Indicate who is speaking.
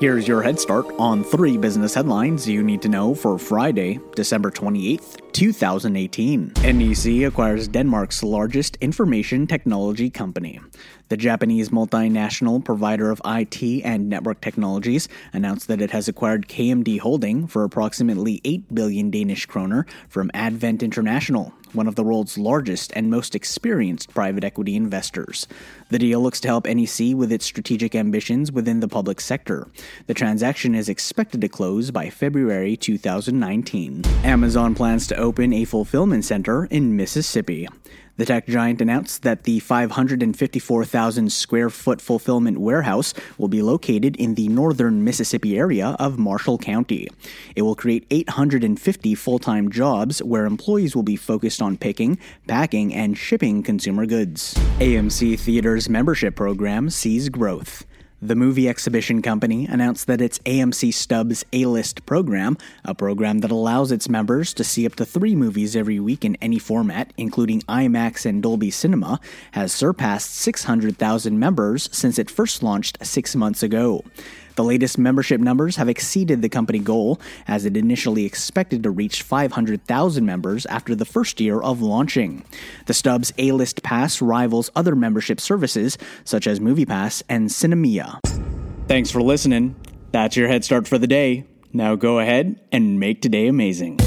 Speaker 1: Here's your head start on three business headlines you need to know for Friday, December 28th, 2018. NEC acquires Denmark's largest information technology company. The Japanese multinational provider of IT and network technologies announced that it has acquired KMD Holding for approximately 8 billion Danish kroner from Advent International, one of the world's largest and most experienced private equity investors. The deal looks to help NEC with its strategic ambitions within the public sector. The transaction is expected to close by February 2019. Amazon plans to open a fulfillment center in Mississippi. The tech giant announced that the 554,000 square foot fulfillment warehouse will be located in the northern Mississippi area of Marshall County. It will create 850 full time jobs where employees will be focused on picking, packing, and shipping consumer goods. AMC Theaters membership program sees growth. The movie exhibition company announced that its AMC Stubs A List program, a program that allows its members to see up to three movies every week in any format, including IMAX and Dolby Cinema, has surpassed 600,000 members since it first launched six months ago. The latest membership numbers have exceeded the company goal, as it initially expected to reach 500,000 members after the first year of launching. The Stubs A List Pass rivals other membership services, such as MoviePass and Sinemia. Thanks for listening. That's your head start for the day. Now go ahead and make today amazing.